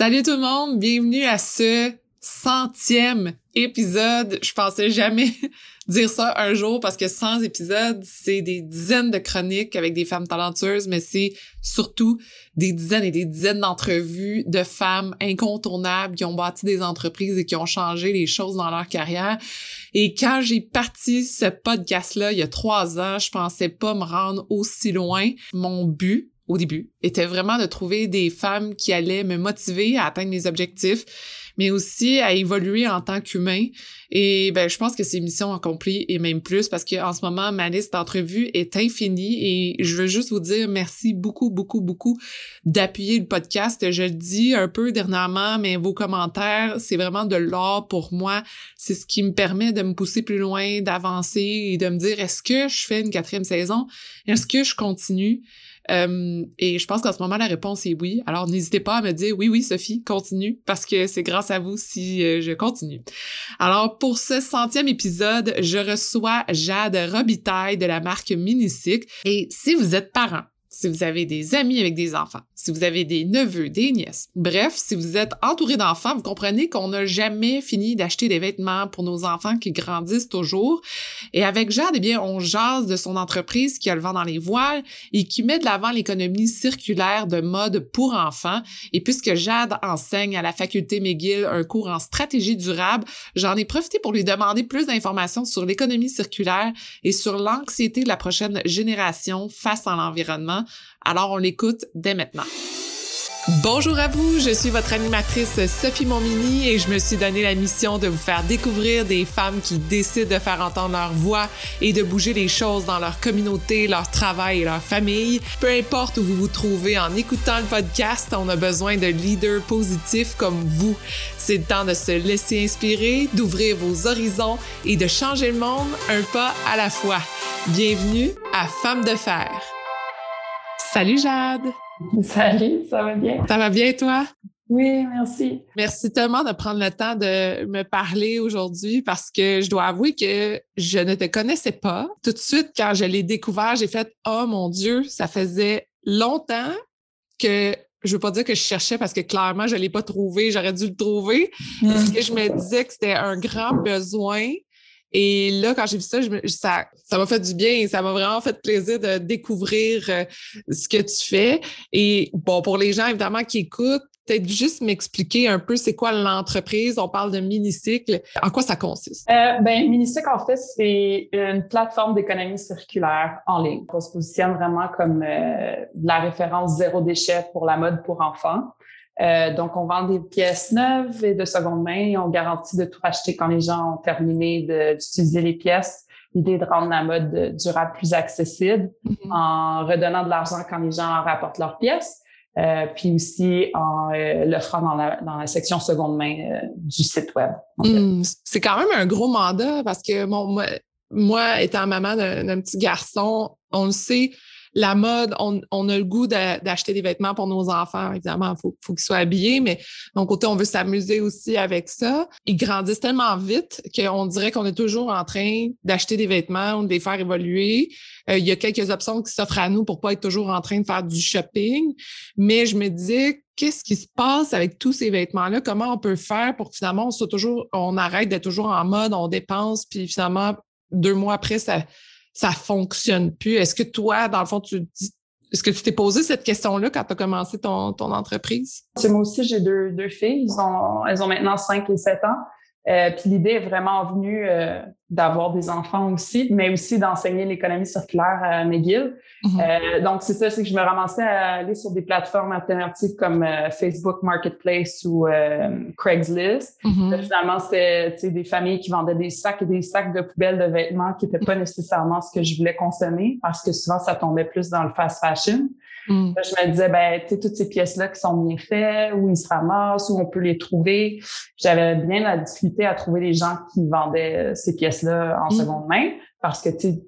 Salut tout le monde, bienvenue à ce centième épisode. Je pensais jamais dire ça un jour parce que 100 épisodes, c'est des dizaines de chroniques avec des femmes talentueuses, mais c'est surtout des dizaines et des dizaines d'entrevues de femmes incontournables qui ont bâti des entreprises et qui ont changé les choses dans leur carrière. Et quand j'ai parti ce podcast-là il y a trois ans, je pensais pas me rendre aussi loin. Mon but, au début, était vraiment de trouver des femmes qui allaient me motiver à atteindre mes objectifs, mais aussi à évoluer en tant qu'humain. Et ben, je pense que c'est mission accomplie et même plus parce qu'en ce moment, ma liste d'entrevues est infinie et je veux juste vous dire merci beaucoup, beaucoup, beaucoup d'appuyer le podcast. Je le dis un peu dernièrement, mais vos commentaires, c'est vraiment de l'or pour moi. C'est ce qui me permet de me pousser plus loin, d'avancer et de me dire est-ce que je fais une quatrième saison? Est-ce que je continue? Euh, et je pense qu'en ce moment, la réponse est oui. Alors, n'hésitez pas à me dire oui, oui, Sophie, continue, parce que c'est grâce à vous si euh, je continue. Alors, pour ce centième épisode, je reçois Jade Robitaille de la marque Minisic. Et si vous êtes parent, si vous avez des amis avec des enfants, si vous avez des neveux, des nièces, bref, si vous êtes entouré d'enfants, vous comprenez qu'on n'a jamais fini d'acheter des vêtements pour nos enfants qui grandissent toujours. Et avec Jade, eh bien, on jase de son entreprise qui a le vent dans les voiles et qui met de l'avant l'économie circulaire de mode pour enfants. Et puisque Jade enseigne à la faculté McGill un cours en stratégie durable, j'en ai profité pour lui demander plus d'informations sur l'économie circulaire et sur l'anxiété de la prochaine génération face à l'environnement alors on l'écoute dès maintenant. Bonjour à vous, je suis votre animatrice Sophie Momini et je me suis donné la mission de vous faire découvrir des femmes qui décident de faire entendre leur voix et de bouger les choses dans leur communauté, leur travail et leur famille. Peu importe où vous vous trouvez en écoutant le podcast, on a besoin de leaders positifs comme vous. C'est le temps de se laisser inspirer, d'ouvrir vos horizons et de changer le monde un pas à la fois. Bienvenue à Femmes de fer. Salut Jade. Salut, ça va bien? Ça va bien toi? Oui, merci. Merci tellement de prendre le temps de me parler aujourd'hui parce que je dois avouer que je ne te connaissais pas. Tout de suite, quand je l'ai découvert, j'ai fait Oh mon Dieu, ça faisait longtemps que je veux pas dire que je cherchais parce que clairement, je ne l'ai pas trouvé, j'aurais dû le trouver. Parce que je me disais que c'était un grand besoin et là, quand j'ai vu ça, je ça, ça m'a fait du bien et ça m'a vraiment fait plaisir de découvrir euh, ce que tu fais. Et bon, pour les gens, évidemment, qui écoutent, peut-être juste m'expliquer un peu c'est quoi l'entreprise. On parle de Minicycle. En quoi ça consiste? Euh, ben, Minicycle, en fait, c'est une plateforme d'économie circulaire en ligne. On se positionne vraiment comme euh, la référence zéro déchet pour la mode pour enfants. Euh, donc, on vend des pièces neuves et de seconde main et on garantit de tout racheter quand les gens ont terminé d'utiliser les pièces. L'idée de rendre la mode durable plus accessible mm-hmm. en redonnant de l'argent quand les gens rapportent leurs pièces. Euh, puis aussi en euh, l'offrant dans la, dans la section seconde main euh, du site web. Mm, c'est quand même un gros mandat parce que bon, moi, moi étant maman d'un petit garçon, on le sait, la mode, on, on a le goût d'acheter des vêtements pour nos enfants. Évidemment, il faut, faut qu'ils soient habillés, mais donc côté, on veut s'amuser aussi avec ça. Ils grandissent tellement vite qu'on dirait qu'on est toujours en train d'acheter des vêtements, de les faire évoluer. Euh, il y a quelques options qui s'offrent à nous pour pas être toujours en train de faire du shopping. Mais je me disais, qu'est-ce qui se passe avec tous ces vêtements-là? Comment on peut faire pour que finalement on soit toujours, on arrête d'être toujours en mode, on dépense, puis finalement, deux mois après, ça, ça fonctionne plus. Est-ce que toi, dans le fond, tu dis est-ce que tu t'es posé cette question-là quand tu as commencé ton, ton entreprise? Moi aussi, j'ai deux, deux filles. ont, elles ont maintenant 5 et 7 ans. Euh, puis l'idée est vraiment venue euh, d'avoir des enfants aussi, mais aussi d'enseigner l'économie circulaire à McGill. Mhm. euh, donc c'est ça, c'est que je me ramassais à aller sur des plateformes alternatives comme euh, Facebook Marketplace ou euh, Craigslist. Mhm. finalement, c'était des familles qui vendaient des sacs et des sacs de poubelles de vêtements qui n'étaient pas nécessairement ce que je voulais consommer parce que souvent ça tombait plus dans le fast fashion. Mm. Je me disais, ben, tu sais, toutes ces pièces-là qui sont bien faites, où ils se ramassent, où on peut les trouver. J'avais bien la difficulté à trouver des gens qui vendaient euh, ces pièces-là en mm. seconde main. Parce que, tu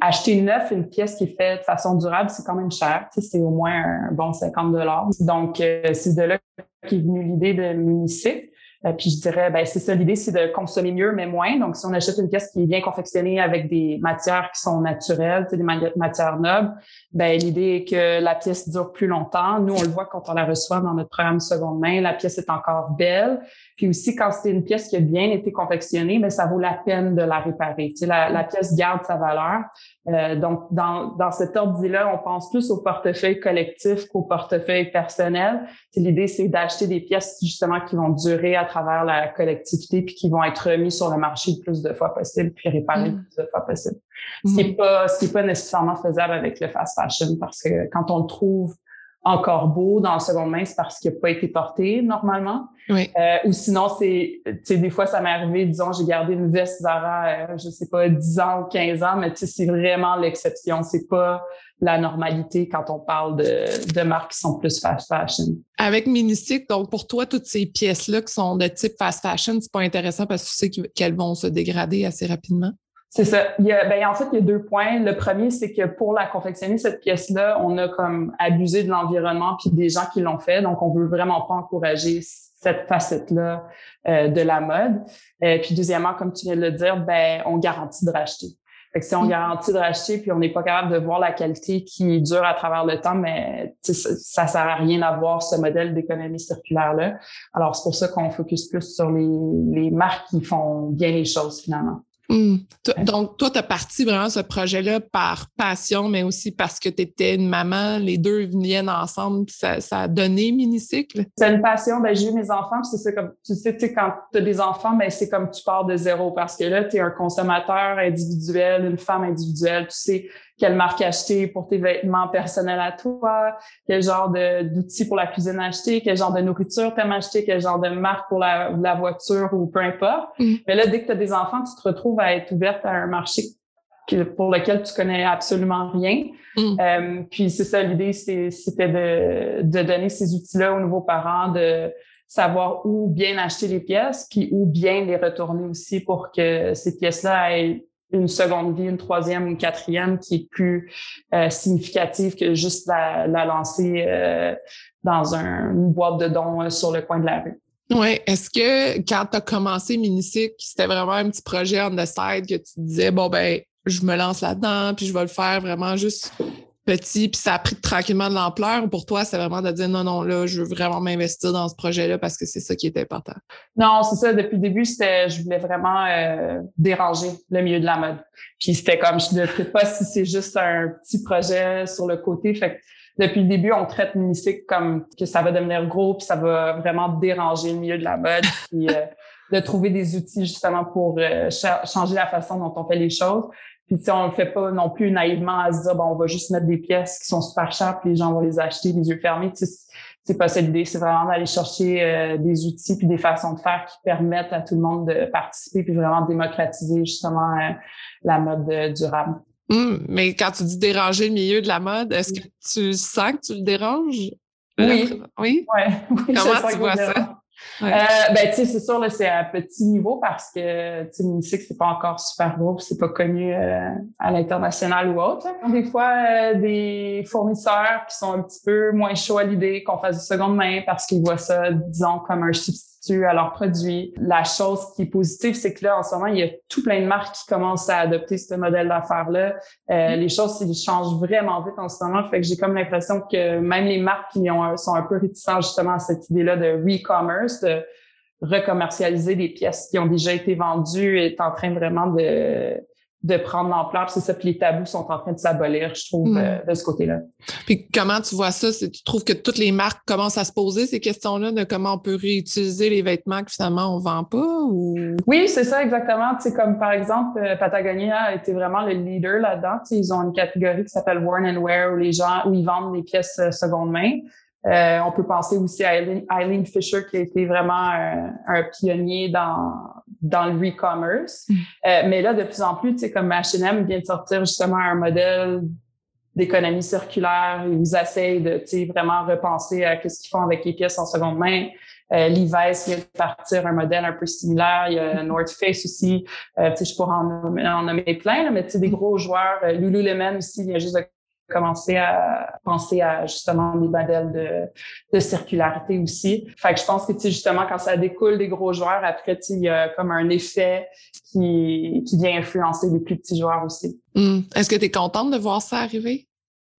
acheter neuf une pièce qui est faite de façon durable, c'est quand même cher. Tu sais, c'est au moins un bon 50 dollars. Donc, euh, c'est de là qu'est venue l'idée de Minicycle. Euh, puis je dirais, ben c'est ça l'idée, c'est de consommer mieux mais moins. Donc si on achète une pièce qui est bien confectionnée avec des matières qui sont naturelles, des matières nobles, ben l'idée est que la pièce dure plus longtemps. Nous on le voit quand on la reçoit dans notre programme seconde main, la pièce est encore belle. Puis aussi quand c'est une pièce qui a bien été confectionnée, mais ben, ça vaut la peine de la réparer. Tu sais, la, la pièce garde sa valeur. Euh, donc, dans, dans cet ordre-là, on pense plus au portefeuille collectif qu'au portefeuille personnel. L'idée, c'est d'acheter des pièces justement qui vont durer à travers la collectivité puis qui vont être remis sur le marché le plus de fois possible puis réparés le mm. plus de fois possible. Ce qui n'est mm. pas, ce qui est pas nécessairement faisable avec le fast fashion parce que quand on le trouve encore beau dans le second main, c'est parce qu'il n'a pas été porté normalement. Oui. Euh, ou sinon, c'est, tu sais, des fois, ça m'est arrivé, disons, j'ai gardé une veste Zara, euh, je sais pas, 10 ans ou 15 ans, mais tu sais, c'est vraiment l'exception. C'est pas la normalité quand on parle de, de marques qui sont plus fast fashion. Avec Ministic, donc pour toi, toutes ces pièces-là qui sont de type fast fashion, c'est pas intéressant parce que tu sais qu'elles vont se dégrader assez rapidement? C'est ça. Il y a, ben, en fait, il y a deux points. Le premier, c'est que pour la confectionner, cette pièce-là, on a comme abusé de l'environnement puis des gens qui l'ont fait. Donc, on veut vraiment pas encourager cette facette-là euh, de la mode. Euh, puis deuxièmement, comme tu viens de le dire, ben, on garantit de racheter. Fait que si on mm. garantit de racheter puis on n'est pas capable de voir la qualité qui dure à travers le temps, mais ça, ça sert à rien d'avoir ce modèle d'économie circulaire-là. Alors, c'est pour ça qu'on focus plus sur les, les marques qui font bien les choses finalement. Hmm. Donc, toi, tu as parti vraiment ce projet-là par passion, mais aussi parce que tu étais une maman. Les deux viennent ensemble, puis ça, ça a donné Minicycle? C'est une passion. Ben, j'ai eu mes enfants, c'est comme, tu sais, tu sais, quand tu as des enfants, ben, c'est comme tu pars de zéro parce que là, tu es un consommateur individuel, une femme individuelle. Tu sais, quelle marque acheter pour tes vêtements personnels à toi, quel genre d'outils pour la cuisine acheter, quel genre de nourriture t'aimes acheter, quel genre de marque pour la, la voiture ou peu importe. Mm. Mais là, dès que tu as des enfants, tu te retrouves à être ouverte à un marché pour lequel tu connais absolument rien. Mm. Euh, puis c'est ça, l'idée, c'était de, de donner ces outils-là aux nouveaux parents, de savoir où bien acheter les pièces, puis où bien les retourner aussi pour que ces pièces-là aient une seconde vie, une troisième ou une quatrième qui est plus euh, significative que juste la, la lancer euh, dans un, une boîte de dons euh, sur le coin de la rue. Oui. Est-ce que quand tu as commencé Minisic, c'était vraiment un petit projet on the que tu disais, bon, ben, je me lance là-dedans, puis je vais le faire vraiment juste petit, puis ça a pris tranquillement de l'ampleur ou pour toi, c'est vraiment de dire non, non, là, je veux vraiment m'investir dans ce projet-là parce que c'est ça qui est important? Non, c'est ça. Depuis le début, c'était, je voulais vraiment euh, déranger le milieu de la mode. Puis c'était comme, je ne sais pas si c'est juste un petit projet sur le côté. Fait depuis le début, on traite Mystique comme que ça va devenir gros, puis ça va vraiment déranger le milieu de la mode. Puis, euh, de trouver des outils justement pour euh, changer la façon dont on fait les choses. Puis si on ne fait pas non plus naïvement à se dire bon on va juste mettre des pièces qui sont super chères puis les gens vont les acheter les yeux fermés. C'est pas cette idée, c'est vraiment d'aller chercher euh, des outils puis des façons de faire qui permettent à tout le monde de participer puis vraiment démocratiser justement euh, la mode euh, durable. Hum, mais quand tu dis déranger le milieu de la mode, est-ce que tu sens que tu le déranges? Oui. Oui? Ouais. Comment tu vois ça? Euh, ben, tu sais, c'est sûr, là, c'est à petit niveau parce que, tu sais, Munich, c'est pas encore super gros, c'est pas connu euh, à l'international ou autre. Des fois, euh, des fournisseurs qui sont un petit peu moins chauds à l'idée qu'on fasse du seconde main parce qu'ils voient ça, disons, comme un substitut à leurs produits. La chose qui est positive, c'est que là, en ce moment, il y a tout plein de marques qui commencent à adopter ce modèle d'affaires-là. Euh, mm. les choses ils changent vraiment vite en ce moment. Fait que j'ai comme l'impression que même les marques qui ont, sont un peu réticentes justement à cette idée-là de de recommercialiser des pièces qui ont déjà été vendues, est en train vraiment de de prendre l'ampleur. C'est ça, puis les tabous sont en train de s'abolir, je trouve, euh, de ce côté-là. Puis comment tu vois ça? Tu trouves que toutes les marques commencent à se poser ces questions-là de comment on peut réutiliser les vêtements que finalement on vend pas? Ou... Oui, c'est ça, exactement. Tu sais, comme par exemple, euh, Patagonia a été vraiment le leader là-dedans. Tu sais, ils ont une catégorie qui s'appelle Worn and Wear où les gens, où ils vendent des pièces euh, seconde main. Euh, on peut penser aussi à Eileen, Fisher qui a été vraiment un, pionnier dans, dans le e-commerce. Mm. Euh, mais là, de plus en plus, tu sais, comme H&M vient de sortir justement un modèle d'économie circulaire. Ils essayent de, tu sais, vraiment repenser à qu'est-ce qu'ils font avec les pièces en seconde main. Euh, Levi's vient de partir un modèle un peu similaire. Il y a mm. North Face aussi. Euh, tu sais, je pourrais en nommer, en nommer plein, mais tu sais, des gros joueurs. Lululemon aussi vient juste de commencer à penser à justement des modèles de, de circularité aussi. Fait que je pense que tu sais, justement quand ça découle des gros joueurs, après il y a comme un effet qui, qui vient influencer les plus petits joueurs aussi. Hmm. Est-ce que tu es contente de voir ça arriver?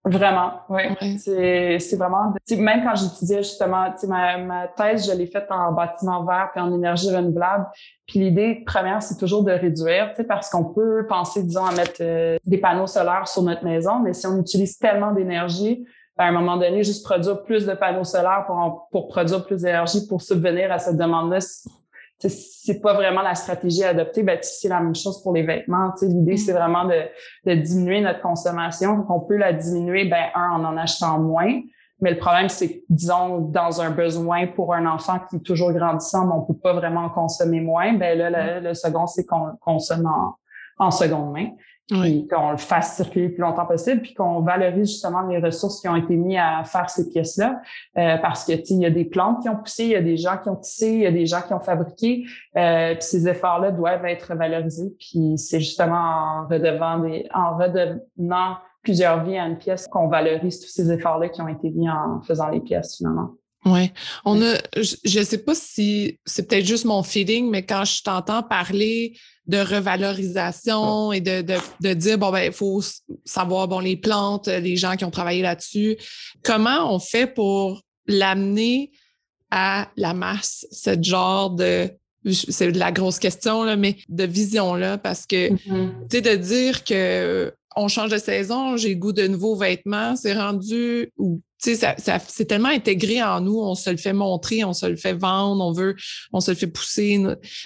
Vraiment, oui. C'est, c'est vraiment... Même quand j'étudiais justement, ma, ma thèse, je l'ai faite en bâtiment vert puis en énergie renouvelable. Puis l'idée première, c'est toujours de réduire, parce qu'on peut penser, disons, à mettre euh, des panneaux solaires sur notre maison, mais si on utilise tellement d'énergie, ben, à un moment donné, juste produire plus de panneaux solaires pour, pour produire plus d'énergie pour subvenir à cette demande-là, c'est pas vraiment la stratégie à adopter. Ben, c'est la même chose pour les vêtements. L'idée, c'est mm. vraiment de, de, diminuer notre consommation. On peut la diminuer, ben, un, en en achetant moins. Mais le problème, c'est disons, dans un besoin pour un enfant qui est toujours grandissant, mais on peut pas vraiment en consommer moins. Ben là, le, mm. le second, c'est qu'on consomme en, en seconde main oui. qu'on le fasse circuler le plus longtemps possible, puis qu'on valorise justement les ressources qui ont été mises à faire ces pièces-là, euh, parce que il y a des plantes qui ont poussé, il y a des gens qui ont tissé, il y a des gens qui ont fabriqué, euh, puis ces efforts-là doivent être valorisés, puis c'est justement en redevant des, en redonnant plusieurs vies à une pièce qu'on valorise tous ces efforts-là qui ont été mis en faisant les pièces finalement. Oui. On a, je ne sais pas si c'est peut-être juste mon feeling, mais quand je t'entends parler de revalorisation et de, de, de dire, bon, ben, il faut savoir, bon, les plantes, les gens qui ont travaillé là-dessus, comment on fait pour l'amener à la masse, ce genre de, c'est de la grosse question, là, mais de vision-là, parce que, mm-hmm. tu sais, de dire que on change de saison, j'ai goût de nouveaux vêtements, c'est rendu, ou ça, ça c'est tellement intégré en nous, on se le fait montrer, on se le fait vendre, on veut, on se le fait pousser.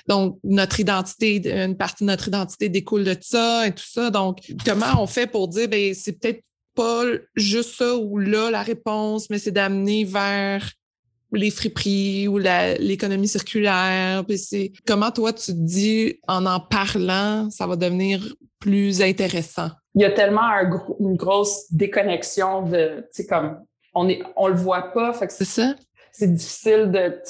Donc, notre identité, une partie de notre identité découle de ça et tout ça. Donc, comment on fait pour dire, ben, c'est peut-être pas juste ça ou là la réponse, mais c'est d'amener vers les friperies ou l'économie circulaire. C'est comment toi tu te dis en en parlant, ça va devenir plus intéressant? Il y a tellement une grosse déconnexion de, tu sais, comme on est, on le voit pas. Fait que c'est ça. C'est difficile de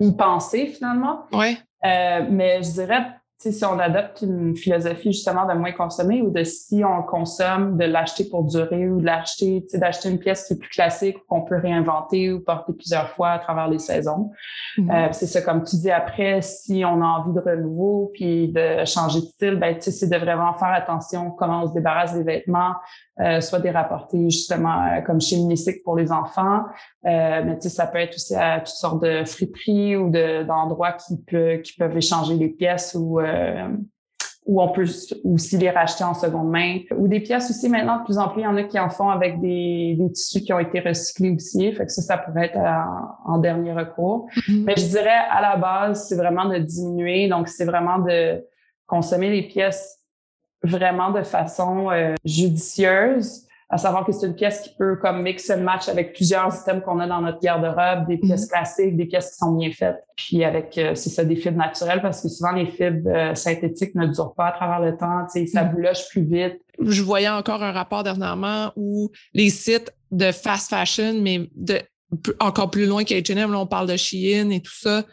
y penser finalement. Ouais. Euh, mais je dirais si on adopte une philosophie justement de moins consommer ou de si on consomme, de l'acheter pour durer ou de l'acheter, d'acheter une pièce qui est plus classique qu'on peut réinventer ou porter plusieurs fois à travers les saisons. Mm-hmm. Euh, c'est ça, comme tu dis après, si on a envie de renouveau puis de changer de style, ben, c'est de vraiment faire attention comment on se débarrasse des vêtements, euh, soit des rapportés justement euh, comme chez Municic pour les enfants, euh, mais ça peut être aussi à toutes sortes de friperies ou d'endroits qui, peut, qui peuvent échanger les pièces ou euh, ou on peut aussi les racheter en seconde main. Ou des pièces aussi maintenant, de plus en plus, il y en a qui en font avec des, des tissus qui ont été recyclés aussi. Fait que ça, ça pourrait être en, dernier recours. Mm-hmm. Mais je dirais, à la base, c'est vraiment de diminuer. Donc, c'est vraiment de consommer les pièces vraiment de façon euh, judicieuse, à savoir que c'est une pièce qui peut comme mix and match avec plusieurs items qu'on a dans notre garde-robe, des pièces mhm. classiques, des pièces qui sont bien faites, puis avec euh, c'est ça des fibres naturelles parce que souvent les fibres euh, synthétiques ne durent pas à travers le temps, tu sais, ça mhm. bouloche plus vite. Je voyais encore un rapport dernièrement où les sites de fast fashion, mais de encore plus loin qu'H&M, là on parle de Shein et tout ça,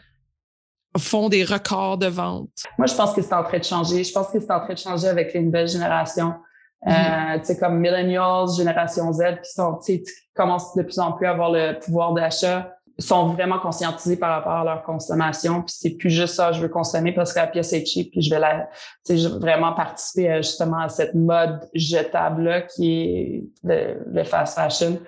font des records de vente? Moi, je pense que c'est en train de changer. Je pense que c'est en train de changer avec les nouvelles générations. Euh, mm-hmm. tu sais, comme millennials, génération Z, qui sont, tu sais, commencent de plus en plus à avoir le pouvoir d'achat, sont vraiment conscientisés par rapport à leur consommation. Puis c'est plus juste ça, je veux consommer parce que la pièce est cheap, puis je vais la, tu sais, vraiment participer justement à cette mode jetable là qui est le, le fast fashion.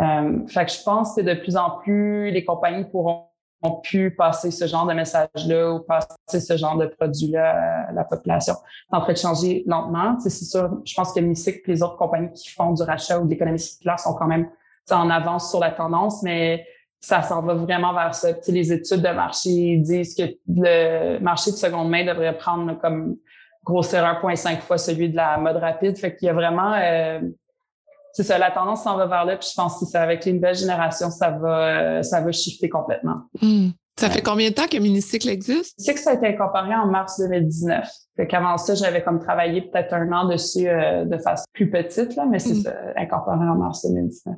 Euh, fait que je pense que de plus en plus les compagnies pourront ont pu passer ce genre de message-là ou passer ce genre de produit-là à la population. C'est en train de changer lentement. C'est sûr, je pense que MISIC et les autres compagnies qui font du rachat ou de l'économie circulaire sont quand même en avance sur la tendance, mais ça s'en va vraiment vers ça. les études de marché disent que le marché de seconde main devrait prendre comme grosseur 1,5 fois celui de la mode rapide. Fait qu'il y a vraiment euh, c'est ça, la tendance s'en va vers là. Puis je pense que c'est avec les nouvelles générations, ça va, ça va shifter complètement. Hmm. Ça fait combien de temps que Minicycle existe? C'est que ça a été incorporé en mars 2019. Fait qu'avant ça, j'avais comme travaillé peut-être un an dessus euh, de façon plus petite, là, mais c'est hmm. incorporé en mars 2019.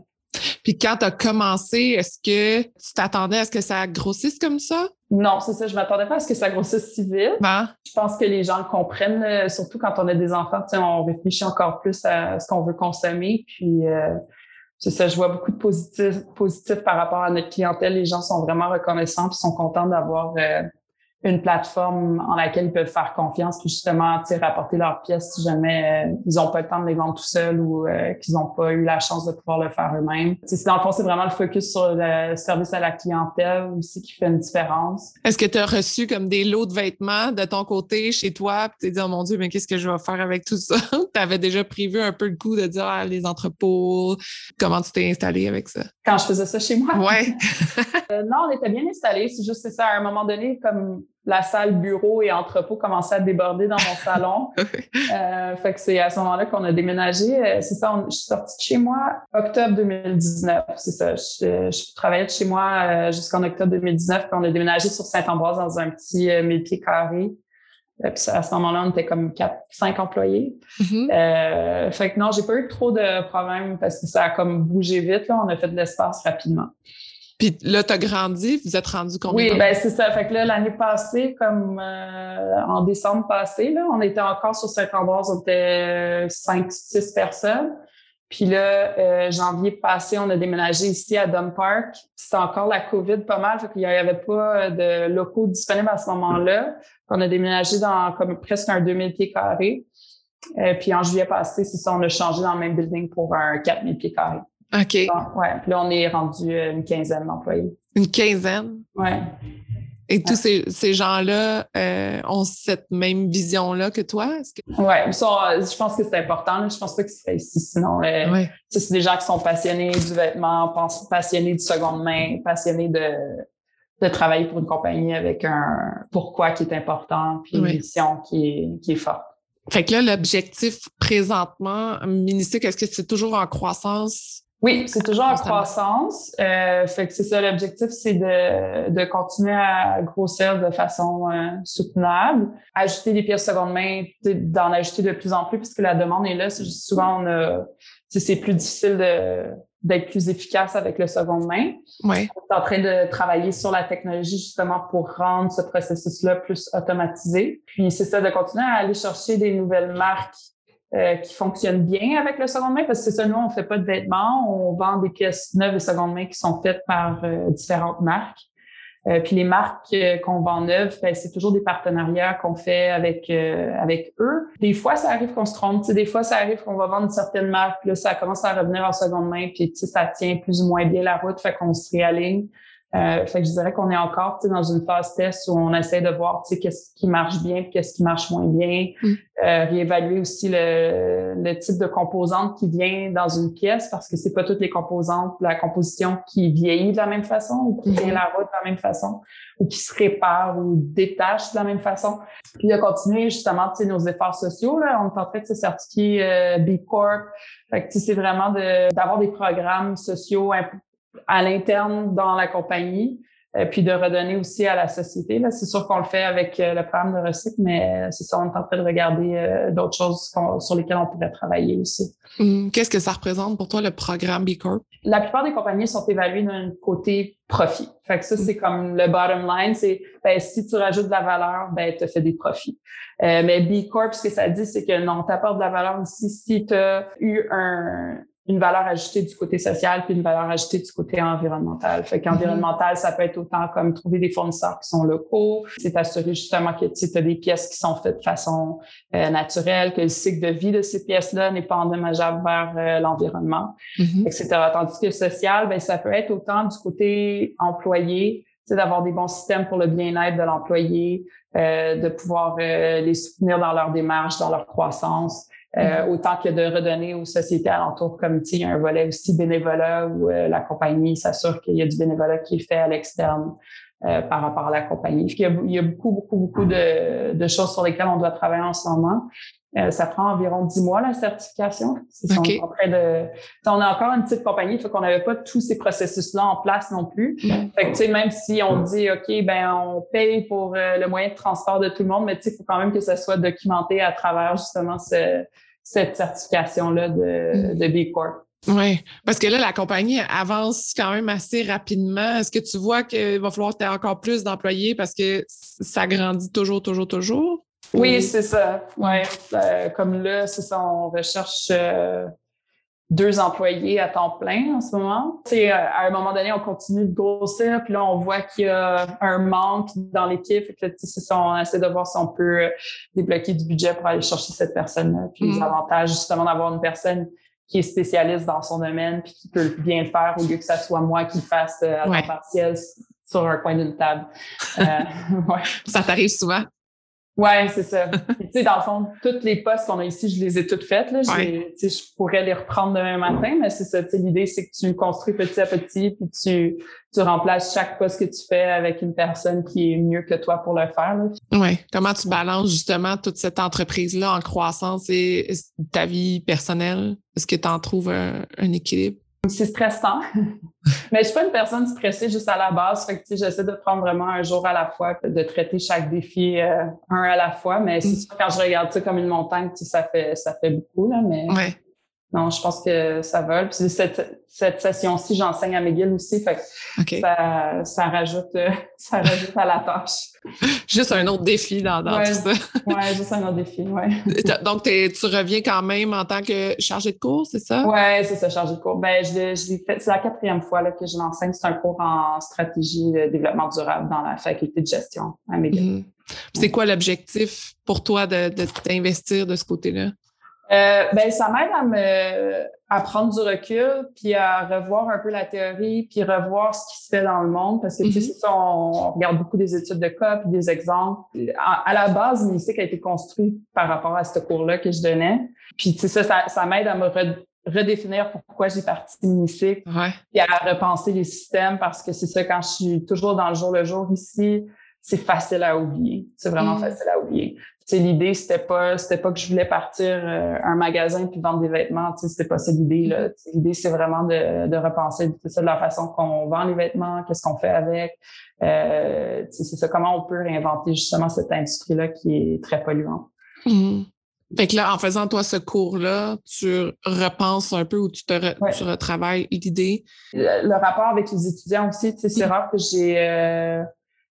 Puis quand tu as commencé, est-ce que tu t'attendais à ce que ça grossisse comme ça? Non, c'est ça. Je m'attendais pas à ce que ça grossisse si vite. Ben. Je pense que les gens le comprennent, euh, surtout quand on a des enfants. On réfléchit encore plus à ce qu'on veut consommer. Puis euh, c'est ça, je vois beaucoup de positifs, positifs par rapport à notre clientèle. Les gens sont vraiment reconnaissants et sont contents d'avoir euh, une plateforme en laquelle ils peuvent faire confiance puis justement rapporter leurs pièces si jamais euh, ils n'ont pas le temps de les vendre tout seuls ou euh, qu'ils n'ont pas eu la chance de pouvoir le faire eux-mêmes. Dans le fond, c'est vraiment le focus sur le service à la clientèle aussi qui fait une différence. Est-ce que tu as reçu comme des lots de vêtements de ton côté chez toi puis tu t'es dit, oh mon Dieu, mais qu'est-ce que je vais faire avec tout ça? tu avais déjà prévu un peu le coup de dire ah, les entrepôts, comment tu t'es installé avec ça? Quand je faisais ça chez moi? Ouais. Euh, non, on était bien installés. C'est juste ça, à un moment donné, comme la salle bureau et entrepôt commençait à déborder dans mon salon. euh, fait que c'est à ce moment-là qu'on a déménagé. Euh, c'est ça, je suis sortie de chez moi octobre 2019. C'est ça. Je, travaillais de chez moi euh, jusqu'en octobre 2019. Puis on a déménagé sur Saint-Ambroise dans un petit euh, mille pieds carrés. Puis à ce moment-là, on était comme quatre, cinq employés. Euh, fait que non, j'ai pas eu trop de problèmes parce que ça a comme bougé vite. Là. On a fait de l'espace rapidement. Puis là, tu as grandi, vous êtes rendu combien? Oui, ben c'est ça. Fait que là, l'année passée, comme euh, en décembre passé, là, on était encore sur Saint-Ambroise, on était cinq, six personnes. Puis là, euh, janvier passé, on a déménagé ici à Dun Park. C'était encore la COVID pas mal, fait qu'il n'y avait pas de locaux disponibles à ce moment-là. On a déménagé dans comme presque un 2000 pieds carrés. Euh, puis en juillet passé, c'est ça, on a changé dans le même building pour un 4000 pieds carrés. OK. ouais. Puis là, on est rendu une quinzaine d'employés. Une quinzaine? Ouais. Et tous ces, ces gens-là euh, ont cette même vision-là que toi? Que... Oui, je pense que c'est important. Je pense pas qu'ils seraient ici sinon. Euh, C'est des gens qui sont passionnés du vêtement, passionnés du seconde main, passionnés de, de travailler pour une compagnie avec un pourquoi qui est important, puis une mission qui est, qui est forte. Fait que là, l'objectif présentement, Ministre, est-ce que c'est toujours en croissance oui, c'est toujours en croissance. Euh, fait que c'est ça l'objectif, c'est de, de continuer à grossir de façon euh, soutenable, ajouter des pièces seconde main, d'en ajouter de plus en plus puisque la demande est là. Souvent, on a, c'est plus difficile de d'être plus efficace avec le seconde main. Oui. On est en train de travailler sur la technologie justement pour rendre ce processus-là plus automatisé. Puis c'est ça, de continuer à aller chercher des nouvelles marques euh, qui fonctionnent bien avec le seconde main parce que c'est ça, nous, on fait pas de vêtements, on vend des pièces neuves et seconde main qui sont faites par euh, différentes marques. Euh, puis les marques qu'on vend neuves, ben, c'est toujours des partenariats qu'on fait avec avec eux. Des fois, ça arrive qu'on se trompe. Des fois, ça arrive qu'on va vendre une certaine marque, puis là, ça commence à revenir en seconde main, puis ça tient plus ou moins bien la route, fait qu'on se réaligne. Euh, fait que je dirais qu'on est encore dans une phase test où on essaie de voir qu'est-ce qui marche bien qu'est-ce qui marche moins bien. Mm. Euh, réévaluer aussi le, le, type de composante qui vient dans une pièce parce que c'est pas toutes les composantes, la composition qui vieillit de la même façon ou qui tient mm-hmm. la route de la même façon ou qui se répare ou détache de la même façon. Puis de continuer justement nos efforts sociaux. Là. On est en train de se certifier euh, B Corp. Fait que c'est vraiment d'avoir des programmes sociaux à l'interne dans la compagnie, euh, puis de redonner aussi à la société. Là, c'est sûr qu'on le fait avec euh, le programme de recycle, mais euh, c'est ça, on est en train de regarder d'autres choses sur lesquelles on pourrait travailler aussi. Hum, qu'est-ce que ça représente pour toi le programme B Corp? La plupart des compagnies sont évaluées d'un côté profit. Fait que ça c'est comme le bottom line, c'est ben, si tu rajoutes de la valeur, ben tu fais des profits. mais B Corp, ce que ça dit, c'est que non, tu apportes de la valeur aussi si tu as eu un une valeur ajoutée du côté social puis une valeur ajoutée du côté environnemental. Fait qu'environnemental, mm-hmm. ça peut être autant comme trouver des fournisseurs qui sont locaux, c'est assurer justement que tu as des pièces qui sont faites de façon euh, naturelle, que le cycle de vie de ces pièces-là n'est pas endommageable vers euh, l'environnement, mm-hmm. etc. Tandis que social, ben ça peut être autant du côté employé, d'avoir des bons systèmes pour le bien-être de l'employé, euh, de pouvoir les soutenir dans leur démarche, dans leur croissance, euh, mm-hmm. autant que de redonner aux sociétés alentours, comme il y a un volet aussi bénévolat où euh, la compagnie s'assure qu'il y a du bénévolat qui est fait à l'externe euh, par rapport à la compagnie. Il y, a, il y a beaucoup, beaucoup, beaucoup de, de, choses sur lesquelles on doit travailler en ce moment. ça prend environ dix mois la certification. Okay. On, de, on a encore une petite compagnie, fait qu'on n'avait pas tous ces processus-là en place non plus. Mm-hmm. Fait que, tu sais, même si on dit OK, ben on paye pour le moyen de transport de tout le monde, mais il faut quand même que ça soit documenté à travers justement ce, cette certification-là de, mm. de B Corp. Oui, parce que là, la compagnie avance quand même assez rapidement. Est-ce que tu vois qu'il va falloir que tu aies encore plus d'employés parce que ça grandit toujours, toujours, toujours? Oui, c'est ça. Oui. Euh, comme là, c'est ça, on recherche euh, deux employés à temps plein en ce moment. C'est euh, à un moment donné, on continue de grossir, puis là, on voit qu'il y a un manque dans l'équipe. On essaie de voir si on peut débloquer du budget pour aller chercher cette personne-là. Puis les mm. avantages, justement, d'avoir une personne qui est spécialiste dans son domaine puis qui peut bien le faire au lieu que ça soit moi qui le fasse à temps partiel sur un coin d'une table. ouais. Ça t'arrive souvent? Ouais, c'est ça. tu sais, dans le fond, toutes les postes qu'on a ici, je les ai toutes faites. Là. Je pourrais les reprendre demain matin, mais c'est ça. L'idée, c'est que tu construis petit à petit, puis tu, tu remplaces chaque poste que tu fais avec une personne qui est mieux que toi pour le faire. Oui. Comment tu balances justement toute cette entreprise-là en croissance et ta vie personnelle? Est-ce que tu en trouves un équilibre? C'est stressant, mais je suis pas une personne stressée juste à la base. Fait que j'essaie de prendre vraiment un jour à la fois, de traiter chaque défi euh, un à la fois. Mais c'est mm. sûr quand je regarde ça comme une montagne, ça fait ça fait beaucoup là. Mais non, je pense que ça va. Puis cette, cette session-ci, j'enseigne à McGill aussi, fait que ça, ça, rajoute, euh, ça rajoute à la tâche. Juste un autre défi dans, dans tout ça. oui, juste un autre défi, oui. Donc, tu reviens quand même en tant que chargé de cours, c'est ça? Oui, c'est ça, chargé de cours. Ben, je, je fait, c'est la quatrième fois là, que je l'enseigne. C'est un cours en stratégie de développement durable dans la faculté de gestion à McGill. Mm-hmm. C'est quoi l'objectif pour toi de, de t'investir de ce côté-là? Euh, ben, ça m'aide à me à prendre du recul, puis à revoir un peu la théorie, puis revoir ce qui se fait dans le monde, parce que tu sais, mm-hmm. on, regarde beaucoup des études de cas, puis des exemples. À, la base, Mystique a été construit par rapport à ce cours-là que je donnais. Puis tu sais, ça, ça, m'aide à me redéfinir pourquoi j'ai parti Mystique, ouais. puis à repenser les systèmes, parce que c'est ça, quand je suis toujours dans le jour le jour ici, c'est facile à oublier. C'est vraiment mm. facile à oublier l'idée c'était pas c'était pas que je voulais partir euh, un magasin puis vendre des vêtements c'était pas ça l'idée là l'idée c'est vraiment de, de repenser ça de la façon qu'on vend les vêtements qu'est-ce qu'on fait avec euh, c'est ça comment on peut réinventer justement cette industrie là qui est très polluante mmh. Fait que là, en faisant toi ce cours-là, tu repenses un peu ou tu, te tu retravailles l'idée? Le, rapport avec les étudiants aussi, c'est mmh. rare que j'ai euh,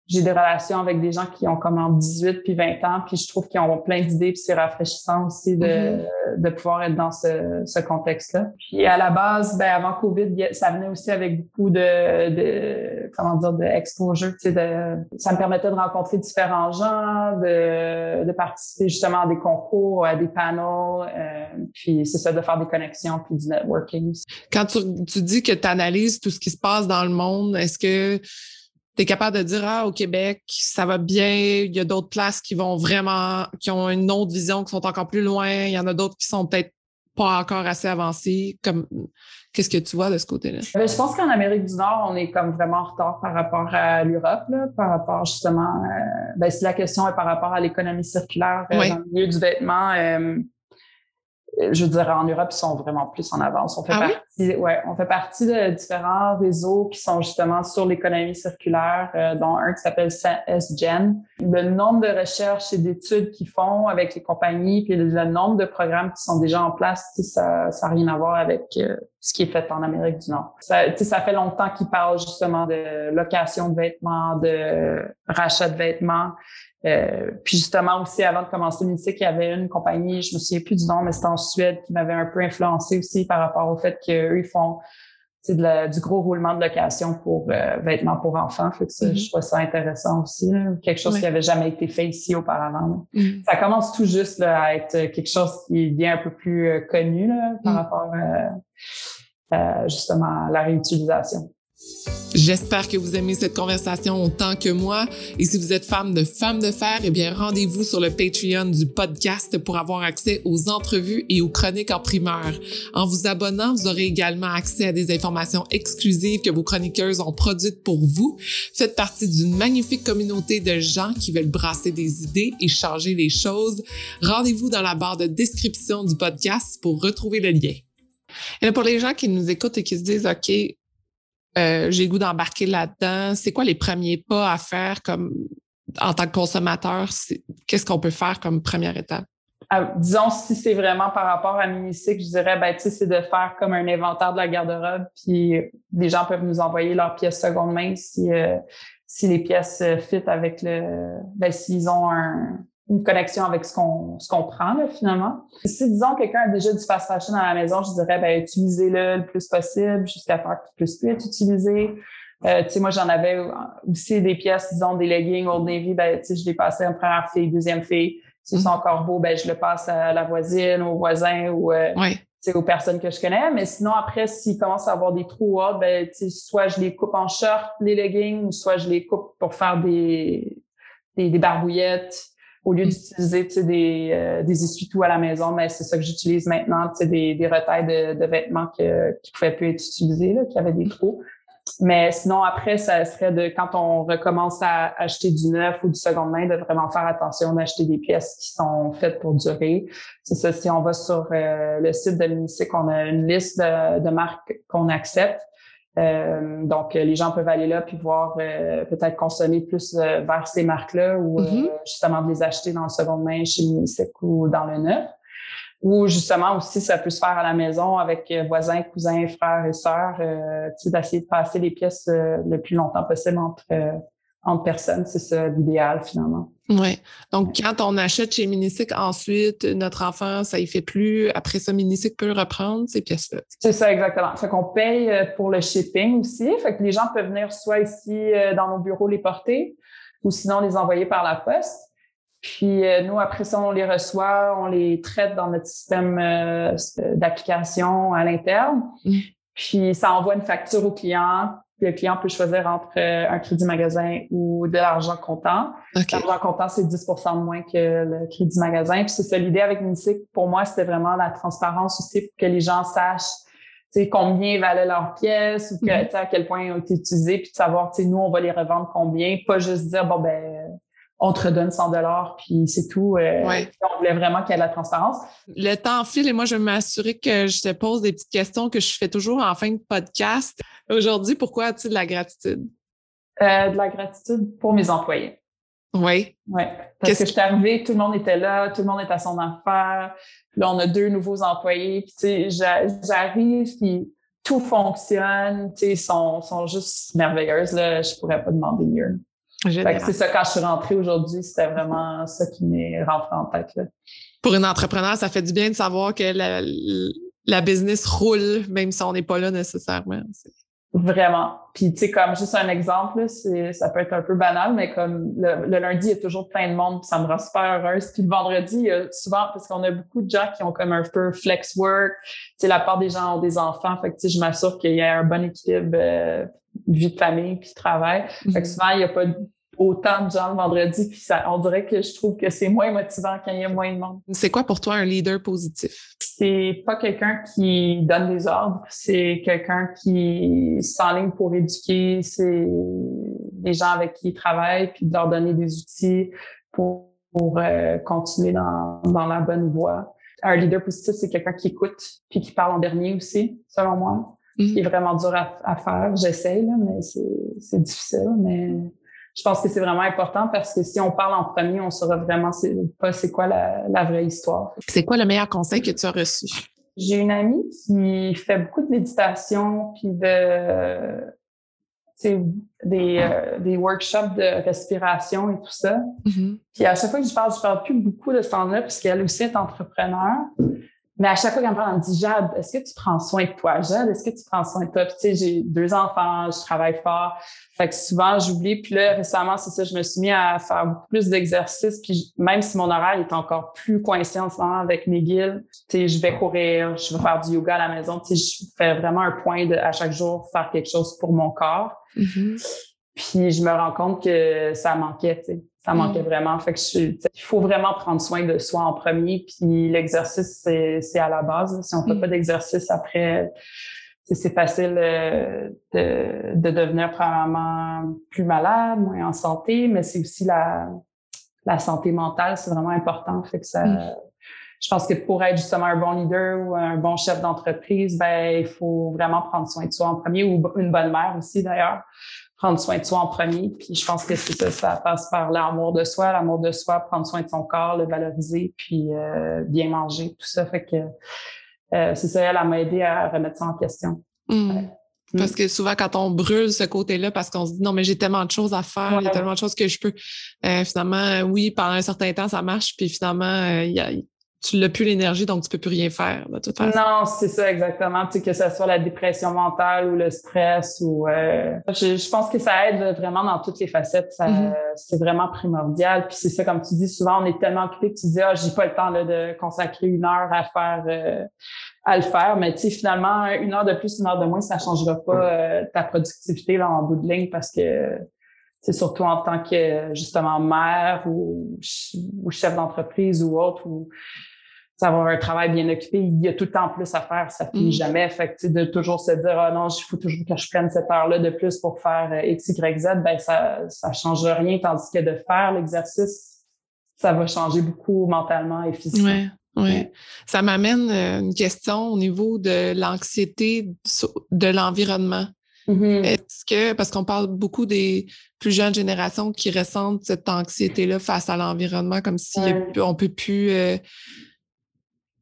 j'ai des relations avec des gens qui ont comme en 18 puis 20 ans, puis je trouve qu'ils ont plein d'idées, puis c'est rafraîchissant aussi de, mm-hmm. de pouvoir être dans ce, ce contexte-là. Puis à la base, ben avant Covid, ça venait aussi avec beaucoup de, de comment dire, de exposure, tu sais, de, ça me permettait de rencontrer différents gens, de, de participer justement à des concours, à des panels, euh, puis c'est ça, de faire des connexions puis du networking. Quand tu, tu dis que tu analyses tout ce qui se passe dans le monde, est-ce que tu es capable de dire Ah, au Québec, ça va bien, il y a d'autres places qui vont vraiment, qui ont une autre vision, qui sont encore plus loin, il y en a d'autres qui sont peut-être pas encore assez avancées. Comme qu'est-ce que tu vois de ce côté-là? Ben, je pense qu'en Amérique du Nord, on est comme vraiment en retard par rapport à l'Europe, par rapport justement euh, ben, si la question est par rapport à l'économie circulaire euh, dans le milieu du vêtement. Euh, je veux dire, en Europe, ils sont vraiment plus en avance. On fait, ah partie, ouais, on fait partie de différents réseaux qui sont justement sur l'économie circulaire, euh, dont un qui s'appelle SGEN. Le nombre de recherches et d'études qu'ils font avec les compagnies, puis le, nombre de programmes qui sont déjà en place, ça n'a rien à voir avec euh, ce qui est fait en Amérique du Nord. Ça, ça fait longtemps qu'ils parlent justement de location de vêtements, de rachat de vêtements. Euh, puis justement aussi, avant de commencer Mystique, il y avait une compagnie, je me souviens plus du nom, mais c'était en Suède, qui m'avait un peu influencé aussi par rapport au fait qu'eux, ils font de du gros roulement de location pour euh, vêtements pour enfants. Fait que ça, mm-hmm. je trouve ça intéressant aussi. quelque chose qui n'avait jamais été fait ici auparavant. Mm-hmm. Ça commence tout juste là, à être quelque chose qui bien un peu plus euh, connu là, par mm. rapport euh, justement à la réutilisation. J'espère que vous aimez cette conversation autant que moi. Et si vous êtes femme de femmes de fer, eh bien, rendez-vous sur le Patreon du podcast pour avoir accès aux entrevues et aux chroniques en primeur. En vous abonnant, vous aurez également accès à des informations exclusives que vos chroniqueuses ont produites pour vous. Faites partie d'une magnifique communauté de gens qui veulent brasser des idées et changer les choses. Rendez-vous dans la barre de description du podcast pour retrouver le lien. Et pour les gens qui nous écoutent et qui se disent, OK, euh, j'ai goût d'embarquer là-dedans. C'est quoi les premiers pas à faire comme en tant que consommateur? Qu'est-ce qu'on peut faire comme première étape? ah, disons, si c'est vraiment par rapport à Minicycle, je dirais, ben, c'est de faire comme un inventaire de la garde-robe, puis les gens peuvent nous envoyer leurs pièces seconde main si, euh, si les pièces euh, fit avec le, ben, s'ils ont un, une connexion avec ce qu'on ce qu'on prend là, finalement. Si disons quelqu'un a déjà du fast fashion à la maison, je dirais ben utilisez-le le plus possible jusqu'à faire qu'il puisse plus être utilisé. Euh, tu sais, moi, j'en avais aussi des pièces, disons, des leggings Old Navy, ben, tu sais, je les passais en première fille, deuxième fille. S'ils sont encore beaux, ben, je le passe à la voisine, au voisin ou euh, aux personnes que je connais. Mais sinon, après, s'ils commencent à avoir des trous hauts, ben, soit je les coupe en short, les leggings, ou soit je les coupe pour faire des, des, des barbouillettes au lieu mm. d'utiliser des, euh, des essuie-tout à la maison, mais c'est ça que j'utilise maintenant, des, des retails de, de vêtements que, qui pouvaient plus être utilisés, là, qui avaient des trous. Mais sinon, après, ça serait de quand on recommence à acheter du neuf ou du seconde main, de vraiment faire attention d'acheter des pièces qui sont faites pour durer. C'est ça, si on va sur euh, le site de l'UNICEF, on a une liste de, de marques qu'on accepte. Euh, donc, les gens peuvent aller là puis voir euh, peut-être consommer plus vers ces marques-là ou mm-hmm. justement de les acheter dans le seconde main chez l'UNICEF ou dans le neuf ou justement aussi ça peut se faire à la maison avec euh, voisins, cousins, frères et sœurs, euh, d'essayer de passer les pièces euh, le plus longtemps possible entre euh, entre personnes, c'est ça l'idéal finalement. Oui. Donc quand on achète chez Minisic, ensuite notre enfant ça y fait plus, après ça Minisic peut reprendre ces pièces-là. C'est ça exactement. Fait qu'on paye pour le shipping aussi, fait que les gens peuvent venir soit ici dans nos bureaux les porter ou sinon les envoyer par la poste. Puis euh, nous, après ça, on les reçoit, on les traite dans notre système euh, d'application à l'interne. Mm. Puis ça envoie une facture au client. Puis le client peut choisir entre euh, un crédit magasin ou de l'argent comptant. L'argent comptant, c'est 10 de moins que le crédit magasin. Puis c'est ça l'idée avec Minicycle. Pour moi, c'était vraiment la transparence aussi pour que les gens sachent combien valaient leurs pièces ou que, mm-hmm. à quel point ils ont été utilisés, puis de savoir, nous, on va les revendre combien, pas juste dire, bon, ben on te redonne 100 dollars puis c'est tout. Euh, on voulait vraiment qu'il y ait de la transparence. Le temps file et moi, je vais m'assurer que je te pose des petites questions que je fais toujours en fin de podcast. Aujourd'hui, pourquoi as-tu de la gratitude? Euh, de la gratitude pour mes employés. Oui. Oui. Parce que je suis arrivée, tout le monde était là, tout le monde est à son affaire. Là, on a deux nouveaux employés. Puis, tu sais, j'arrive, puis tout fonctionne. Tu sais, ils sont, sont juste merveilleuses. Là. Je pourrais pas demander mieux. C'est ça, quand je suis rentrée aujourd'hui, c'était vraiment ça qui m'est rentré en tête. Pour une entrepreneur, ça fait du bien de savoir que la, business roule, même si on n'est pas là nécessairement. Vraiment. Puis, tu sais, comme juste un exemple, ça peut être un peu banal, mais comme le, lundi, il y a toujours plein de monde, puis ça me rend super heureuse. Puis le vendredi, il y a souvent, parce qu'on a beaucoup de gens qui ont comme un peu flex work, tu sais, la part des gens ont des enfants, fait que, tu sais, je m'assure qu'il y a un bon équilibre euh, vie de famille puis travail. Fait que mm-hmm. souvent, il n'y a pas autant de gens le vendredi, puis ça, on dirait que je trouve que c'est moins motivant quand il y a moins de monde. C'est quoi pour toi un leader positif? C'est pas quelqu'un qui donne des ordres, c'est quelqu'un qui s'enligne pour éduquer c'est les gens avec qui il travaille, puis de leur donner des outils pour, pour euh, continuer dans, dans la bonne voie. Un leader positif, c'est quelqu'un qui écoute, puis qui parle en dernier aussi, selon moi. Mm est vraiment dur à, à faire. J'essaye, mais c'est difficile, mais je pense que c'est vraiment important parce que si on parle en premier, on saura vraiment pas c'est quoi la, la, vraie histoire. C'est quoi le meilleur conseil que tu as reçu? J'ai une amie qui fait beaucoup de méditation puis de des, euh, des workshops de respiration et tout ça. Mm-hmm. Puis à chaque fois que je parle, je parle plus beaucoup de ce temps-là puisqu'elle aussi est entrepreneur. Mais à chaque fois qu'elle me parle, elle me dit Jade, est-ce que tu prends soin de toi? Jade, est-ce que tu prends soin de toi? Puis tu sais, j'ai deux enfants, je travaille fort. Fait que souvent, j'oublie. Puis là, récemment, c'est ça, je me suis mis à faire beaucoup plus d'exercices. Puis même si mon horaire est encore plus coincé en ce moment avec McGill, tu sais, je vais courir, je vais faire du yoga à la maison. Tu sais, je fais vraiment un point de, à chaque jour, faire quelque chose pour mon corps. Mm-hmm. Puis je me rends compte que ça manquait, tu sais. Ça manquait mm. vraiment. Fait que je, il faut vraiment prendre soin de soi en premier. Puis l'exercice, c'est à la base. Si on fait mm. pas d'exercice après, c'est facile euh, de, de, devenir probablement plus malade, moins en santé, mais c'est aussi la, la santé mentale, c'est vraiment important. Fait que ça, mm. je pense que pour être justement un bon leader ou un bon chef d'entreprise, ben il faut vraiment prendre soin de soi en premier ou une bonne mère aussi d'ailleurs prendre soin de soi en premier. Puis je pense que c'est ça, ça passe par l'amour de soi, l'amour de soi, prendre soin de son corps, le valoriser, puis euh, bien manger, tout ça. Fait que euh, c'est ça, elle m'a aidé à remettre ça en question. Mmh. Parce que souvent, quand on brûle ce côté-là, parce qu'on se dit non, mais j'ai tellement de choses à faire, il y a tellement de choses que je peux. finalement, oui, pendant un certain temps, ça marche, puis finalement, il y a, tu n'as plus l'énergie, donc tu peux plus rien faire de toute façon. Non, c'est ça exactement. Tu sais, que ce soit la dépression mentale ou le stress ou euh, je, pense que ça aide vraiment dans toutes les facettes. Mm-hmm. C'est vraiment primordial. Puis c'est ça, comme tu dis, souvent on est tellement occupé que tu dis ah j'ai pas le temps là, de consacrer une heure à faire euh, à le faire. Mais tu sais, finalement, une heure de plus, une heure de moins, ça changera pas euh, ta productivité là, en bout de ligne parce que c'est surtout en tant que justement mère ou, ou chef d'entreprise ou autre ou avoir un travail bien occupé, il y a tout le temps plus à faire, ça finit mm. jamais. Fait que, de toujours se dire, ah non, il faut toujours que je prenne cette heure-là de plus pour faire euh, X, Y, Z, ben, ça, ça change rien. Tandis que de faire l'exercice, ça va changer beaucoup mentalement et physiquement. Ouais. Oui, ça m'amène euh, une question au niveau de l'anxiété de l'environnement. Mm-hmm. Est-ce que, parce qu'on parle beaucoup des plus jeunes générations qui ressentent cette anxiété-là face à l'environnement, comme si on ne peut plus euh,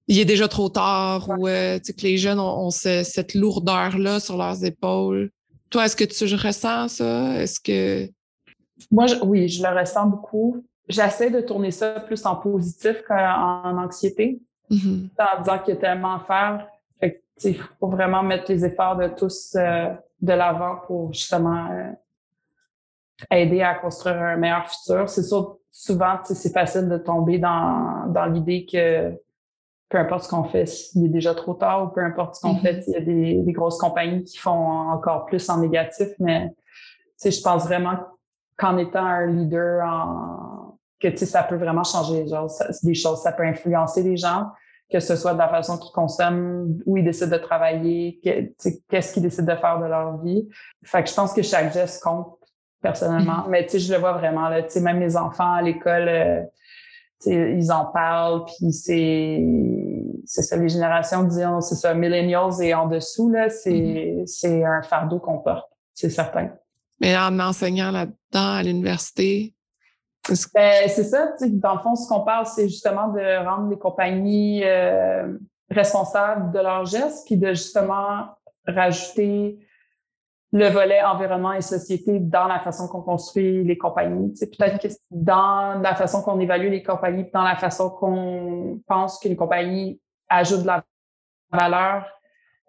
il est déjà trop tard ou euh, que les jeunes ont, cette lourdeur-là sur leurs épaules. Toi, est-ce que tu ressens ça? Est-ce que. Moi, oui, je le ressens beaucoup. J'essaie de tourner ça plus en positif qu'en anxiété, mm-hmm. en disant qu'il y a tellement à faire. il faut vraiment mettre les efforts de tous euh, de l'avant pour justement euh, aider à construire un meilleur futur. C'est sûr, souvent, c'est facile de tomber dans, dans l'idée que peu importe ce qu'on fait, s'il est déjà trop tard ou peu importe ce qu'on fait, mm-hmm. il y a des, grosses compagnies qui font encore plus en négatif, mais je pense vraiment qu'en étant un leader, en, que ça peut vraiment changer des choses, ça peut influencer les gens, que ce soit de la façon qu'ils consomment, où ils décident de travailler, qu'est-ce qu'ils décident de faire de leur vie. Fait que je pense que chaque geste compte personnellement, mm-hmm. mais tu sais, je le vois vraiment là, même les enfants à l'école. Euh, ils en parlent, puis c'est c'est ça, les générations, disons, c'est ça, millennials et en dessous, là, c'est, mm-hmm. c'est un fardeau qu'on porte, c'est certain. Mais en enseignant là-dedans à l'université, ben, c'est ça, dans le fond, ce qu'on parle, c'est justement de rendre les compagnies euh, responsables de leurs gestes, puis de justement rajouter le volet environnement et société dans la façon qu'on construit les compagnies. Peut-être que dans la façon qu'on évalue les compagnies, dans la façon qu'on pense que les compagnies ajoutent de la valeur,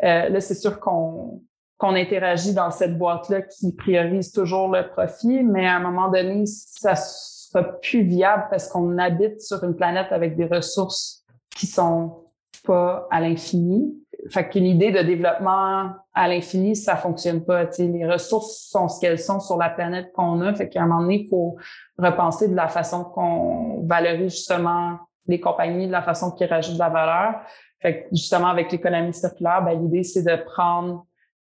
euh, là, c'est sûr qu'on qu'on interagit dans cette boîte-là qui priorise toujours le profit, mais à un moment donné, ça sera plus viable parce qu'on habite sur une planète avec des ressources qui sont pas à l'infini. Fait qu'une idée de développement à l'infini, ça fonctionne pas. les ressources sont ce qu'elles sont sur la planète qu'on a. Fait qu'à un moment donné, il faut repenser de la façon qu'on valorise justement les compagnies, de la façon qu'ils rajoutent de la valeur. Fait que justement, avec l'économie circulaire, ben, l'idée, c'est de prendre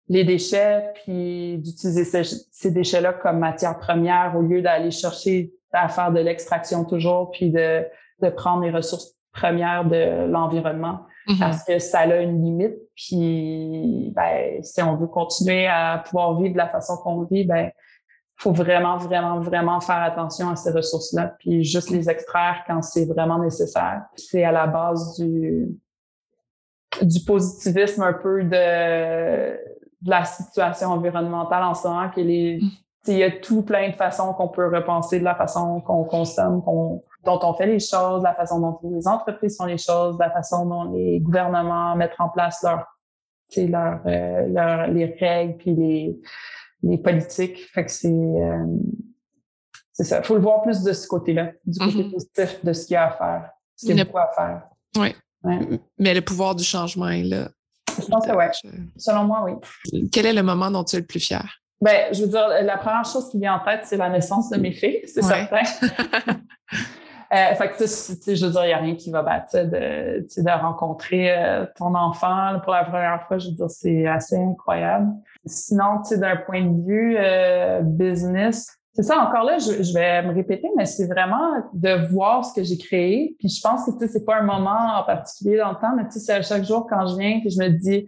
les déchets puis d'utiliser ces, déchets-là comme matière première au lieu d'aller chercher à faire de l'extraction toujours puis de, de prendre les ressources premières de l'environnement. Mm-hmm. parce que ça a une limite. Puis, ben, si on veut continuer à pouvoir vivre de la façon qu'on vit, ben, faut vraiment, vraiment, vraiment faire attention à ces ressources-là, puis juste les extraire quand c'est vraiment nécessaire. C'est à la base du, du positivisme un peu de, de la situation environnementale en ce moment, qu'il est, mm. il y a tout plein de façons qu'on peut repenser de la façon qu'on consomme, qu'on dont on fait les choses, la façon dont les entreprises font les choses, la façon dont les gouvernements mettent en place leur, leur, euh, leur les règles puis les, les politiques. Fait que c'est euh, c'est ça. Il faut le voir plus de ce côté-là, du côté mm-hmm. positif de ce qu'il y a à faire, ce qu'il y a beaucoup à faire. Oui. Mais le pouvoir du changement est là. Je pense que oui. Selon moi, oui. Quel est le moment dont tu es le plus fier? Ben, je veux dire, la première chose qui vient en tête, c'est la naissance de mes filles, c'est certain. Euh, fait que, tu sais, je veux dire, il n'y a rien qui va battre de, de rencontrer euh, ton enfant pour la première fois. Je veux dire, c'est assez incroyable. Sinon, tu sais, d'un point de vue euh, business, c'est ça, encore là, je, je, vais me répéter, mais c'est vraiment de voir ce que j'ai créé. Puis je pense que, tu sais, c'est pas un moment en particulier dans le temps, mais tu sais, c'est à chaque jour quand je viens que je me dis,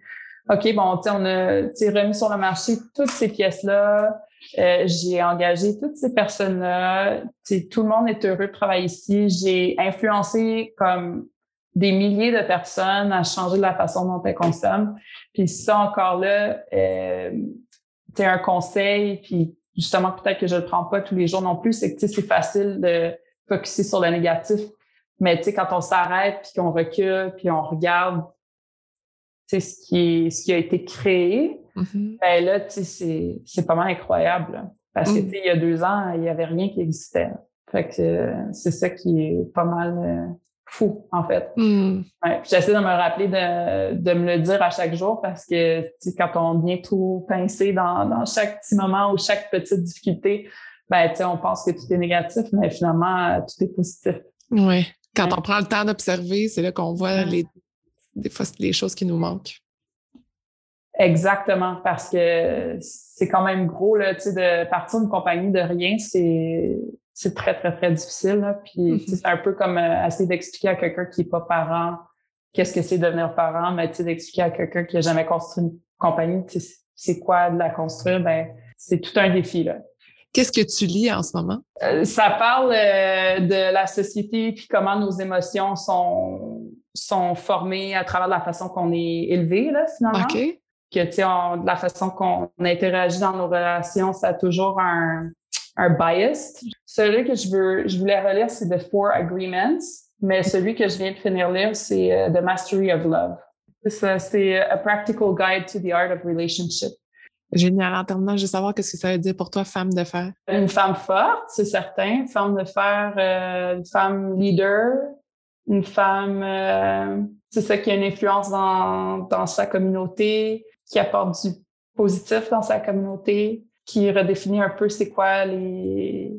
OK, bon, tu sais, on a, remis sur le marché toutes ces pièces-là, Euh, j'ai engagé toutes ces personnes-là. Tout le monde est heureux de travailler ici. J'ai influencé comme des milliers de personnes à changer la façon dont elles consomment. Puis ça encore là, euh, c'est un conseil, puis justement peut-être que je le prends pas tous les jours non plus, c'est que c'est facile de focuser sur le négatif. Mais quand on s'arrête, puis qu'on recule, puis on regarde ce qui, ce qui a été créé, mm-hmm. ben là, c'est, c'est pas mal incroyable. Parce que, mm. il y a deux ans, il y avait rien qui existait. Fait que c'est ça qui est pas mal euh, fou, en fait. Mm. j'essaie de me rappeler de, de, me le dire à chaque jour parce que quand on vient tout pincer dans, dans chaque petit moment ou chaque petite difficulté, ben, on pense que tout est négatif, mais finalement, tout est positif. Oui. Quand on prend le temps d'observer, c'est là qu'on voit les, des fois les choses qui nous manquent. Exactement, parce que c'est quand même gros, là, tu sais, de partir d'une compagnie de rien, c'est, c'est très, très, très difficile, là. Puis, mm-hmm. c'est un peu comme euh, essayer d'expliquer à quelqu'un qui n'est pas parent qu'est-ce que c'est devenir parent, mais tu sais, d'expliquer à quelqu'un qui n'a jamais construit une compagnie, c'est quoi de la construire, ben, c'est tout un défi, là. Qu'est-ce que tu lis en ce moment? Euh, ça parle euh, de la société puis comment nos émotions sont, sont formées à travers la façon qu'on est élevé, là, finalement. OK. Que, tu sais, de la façon qu'on interagit dans nos relations, ça a toujours un, un bias. Celui que je veux, je voulais relire, c'est The Four Agreements, mais celui que je viens de finir lire, c'est euh, The Mastery of Love. C'est A Practical Guide to the Art of Relationship. Génial. En terminant, je veux savoir qu'est-ce que ça veut dire pour toi, femme de fer. Une femme forte, c'est certain. Femme de fer, euh, une femme leader, une femme, euh, c'est ça qui a une influence dans, dans sa communauté, qui apporte du positif dans sa communauté, qui redéfinit un peu c'est quoi les,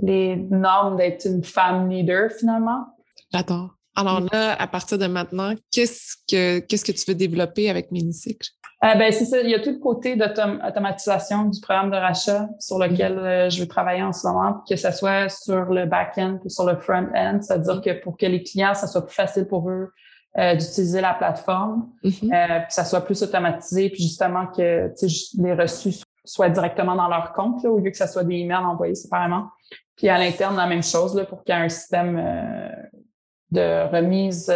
les normes d'être une femme leader finalement. J'adore. Alors là, à partir de maintenant, qu'est-ce que qu'est-ce que tu veux développer avec Minicycle? Euh, ben, c'est ça. Il y a tout le côté d'automatisation du programme de rachat sur lequel euh, je veux travailler en ce moment, que ce soit sur le back-end ou sur le front-end. C'est-à-dire que pour que les clients, ça soit plus facile pour eux euh, d'utiliser la plateforme, mm-hmm. euh, puis ça soit plus automatisé, puis justement que les reçus soient directement dans leur compte, là, au lieu que ça soit des emails envoyés séparément. Puis à l'interne, la même chose là, pour qu'il y ait un système de remise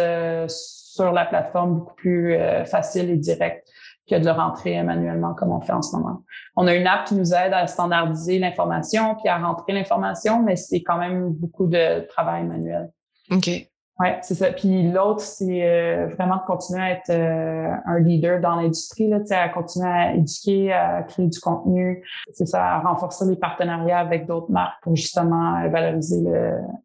sur la plateforme beaucoup plus facile et direct que de le rentrer manuellement comme on fait en ce moment. On a une app qui nous aide à standardiser l'information puis à rentrer l'information, mais c'est quand même beaucoup de travail manuel. OK. Oui, c'est ça. Puis l'autre, c'est euh, vraiment de continuer à être euh, un leader dans l'industrie, là, à continuer à éduquer, à créer du contenu. C'est ça, à renforcer les partenariats avec d'autres marques pour justement valoriser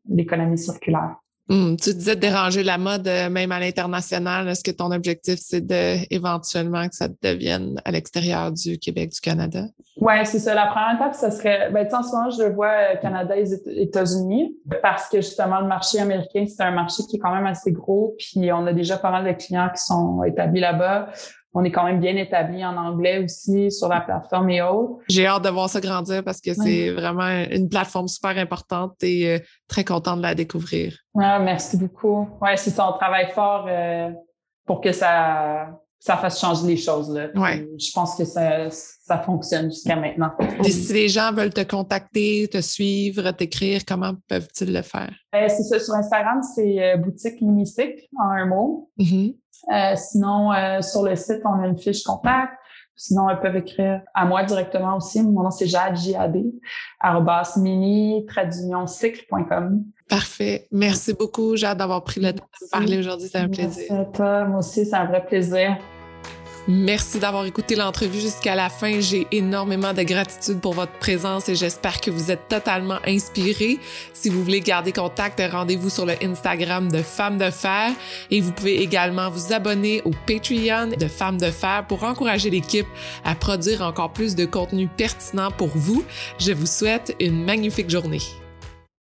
l'économie circulaire. Hmm, tu disais de déranger la mode euh, même à l'international. Est-ce que ton objectif, c'est éventuellement que ça devienne à l'extérieur du Québec, du Canada? Oui, c'est ça. La première étape, ce serait, ben, en ce moment, je vois euh, Canada et États-Unis parce que justement, le marché américain, c'est un marché qui est quand même assez gros. Puis on a déjà pas mal de clients qui sont établis là-bas on est quand même bien établi en anglais aussi sur la plateforme et autres. J'ai hâte de voir ça grandir parce que c'est vraiment une plateforme super importante et euh, très contente de la découvrir. Ah, merci beaucoup. Ouais, c'est ça, on travaille fort euh, pour que ça, ça fasse changer les choses. Là. Ouais. Je pense que ça, ça fonctionne jusqu'à maintenant. Et si les gens veulent te contacter, te suivre, t'écrire, comment peuvent-ils le faire? Euh, c'est ça, sur Instagram, c'est boutique Lumistique en un mot. Mm-hmm. Euh, sinon, euh, sur le site, on a une fiche contact. Sinon, elles peuvent écrire à moi directement aussi. Mon nom, c'est Jade, J-A-D, mini cycle.com. Parfait. Merci beaucoup, Jade, d'avoir pris le temps de parler aujourd'hui. C'est un plaisir. Merci à toi. Moi aussi, c'est un vrai plaisir. Merci d'avoir écouté l'entrevue jusqu'à la fin. J'ai énormément de gratitude pour votre présence et j'espère que vous êtes totalement inspirés. Si vous voulez garder contact, rendez-vous sur le Instagram de Femmes de Fer et vous pouvez également vous abonner au Patreon de Femmes de Fer pour encourager l'équipe à produire encore plus de contenu pertinent pour vous. Je vous souhaite une magnifique journée.